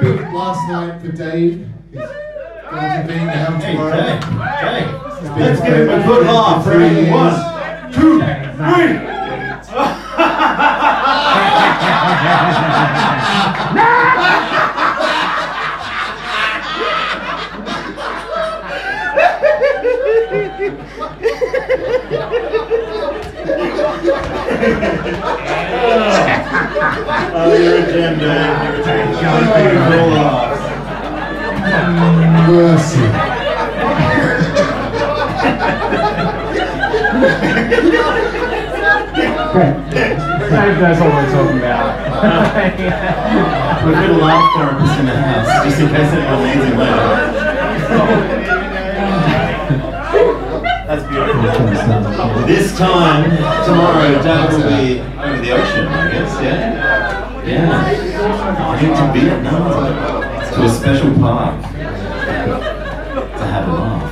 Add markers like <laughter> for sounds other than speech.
big last night for Dave. He's going to be now Hey, tomorrow. hey, hey. Let's give him a good laugh. Ready? One, two, three. You're <laughs> a <laughs> <laughs> gem, Dave. You're a gem. Beautiful. Mercy. Dave knows what we're talking about. We've got a laugh therapist in the house, just in case anyone needs him later. Oh. This time, tomorrow, Dad will be over the ocean, I guess, yeah? Yeah. Need to Vietnam, to a special park, to have a laugh.